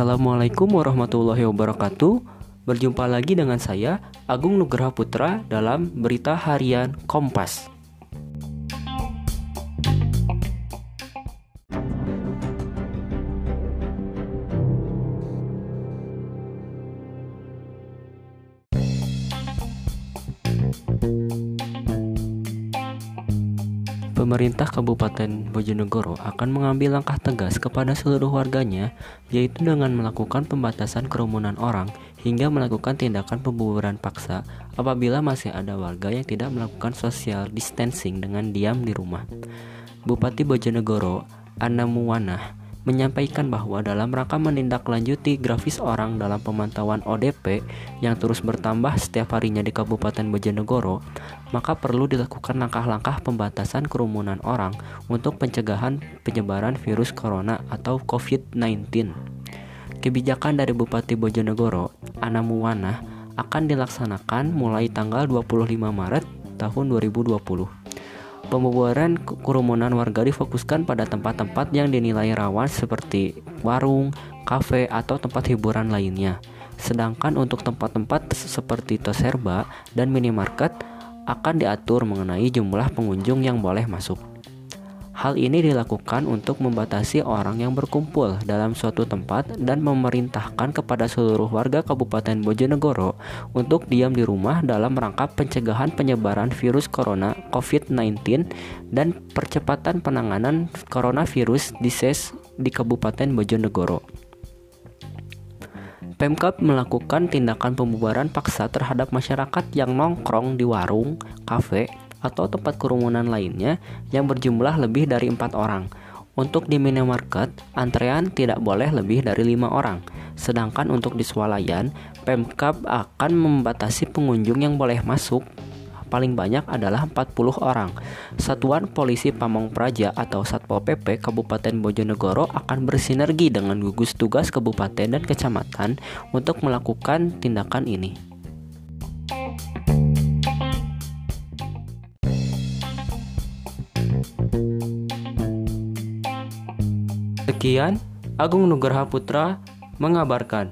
Assalamualaikum warahmatullahi wabarakatuh. Berjumpa lagi dengan saya Agung Nugraha Putra dalam Berita Harian Kompas. Pemerintah Kabupaten Bojonegoro akan mengambil langkah tegas kepada seluruh warganya, yaitu dengan melakukan pembatasan kerumunan orang hingga melakukan tindakan pembubaran paksa apabila masih ada warga yang tidak melakukan social distancing dengan diam di rumah. Bupati Bojonegoro, Anna Muwanah, menyampaikan bahwa dalam rangka menindaklanjuti grafis orang dalam pemantauan ODP yang terus bertambah setiap harinya di Kabupaten Bojonegoro, maka perlu dilakukan langkah-langkah pembatasan kerumunan orang untuk pencegahan penyebaran virus corona atau COVID-19. Kebijakan dari Bupati Bojonegoro, Ana Muwana, akan dilaksanakan mulai tanggal 25 Maret tahun 2020. Pembubaran kerumunan warga difokuskan pada tempat-tempat yang dinilai rawan seperti warung, kafe, atau tempat hiburan lainnya. Sedangkan untuk tempat-tempat seperti toserba dan minimarket akan diatur mengenai jumlah pengunjung yang boleh masuk. Hal ini dilakukan untuk membatasi orang yang berkumpul dalam suatu tempat dan memerintahkan kepada seluruh warga Kabupaten Bojonegoro untuk diam di rumah dalam rangka pencegahan penyebaran virus corona COVID-19 dan percepatan penanganan coronavirus disease di Kabupaten Bojonegoro. Pemkap melakukan tindakan pembubaran paksa terhadap masyarakat yang nongkrong di warung, kafe, atau tempat kerumunan lainnya yang berjumlah lebih dari empat orang. Untuk di minimarket, antrean tidak boleh lebih dari lima orang. Sedangkan untuk di swalayan, Pemkab akan membatasi pengunjung yang boleh masuk paling banyak adalah 40 orang. Satuan Polisi Pamong Praja atau Satpol PP Kabupaten Bojonegoro akan bersinergi dengan gugus tugas kabupaten dan kecamatan untuk melakukan tindakan ini. Sekian, Agung Nugraha Putra mengabarkan.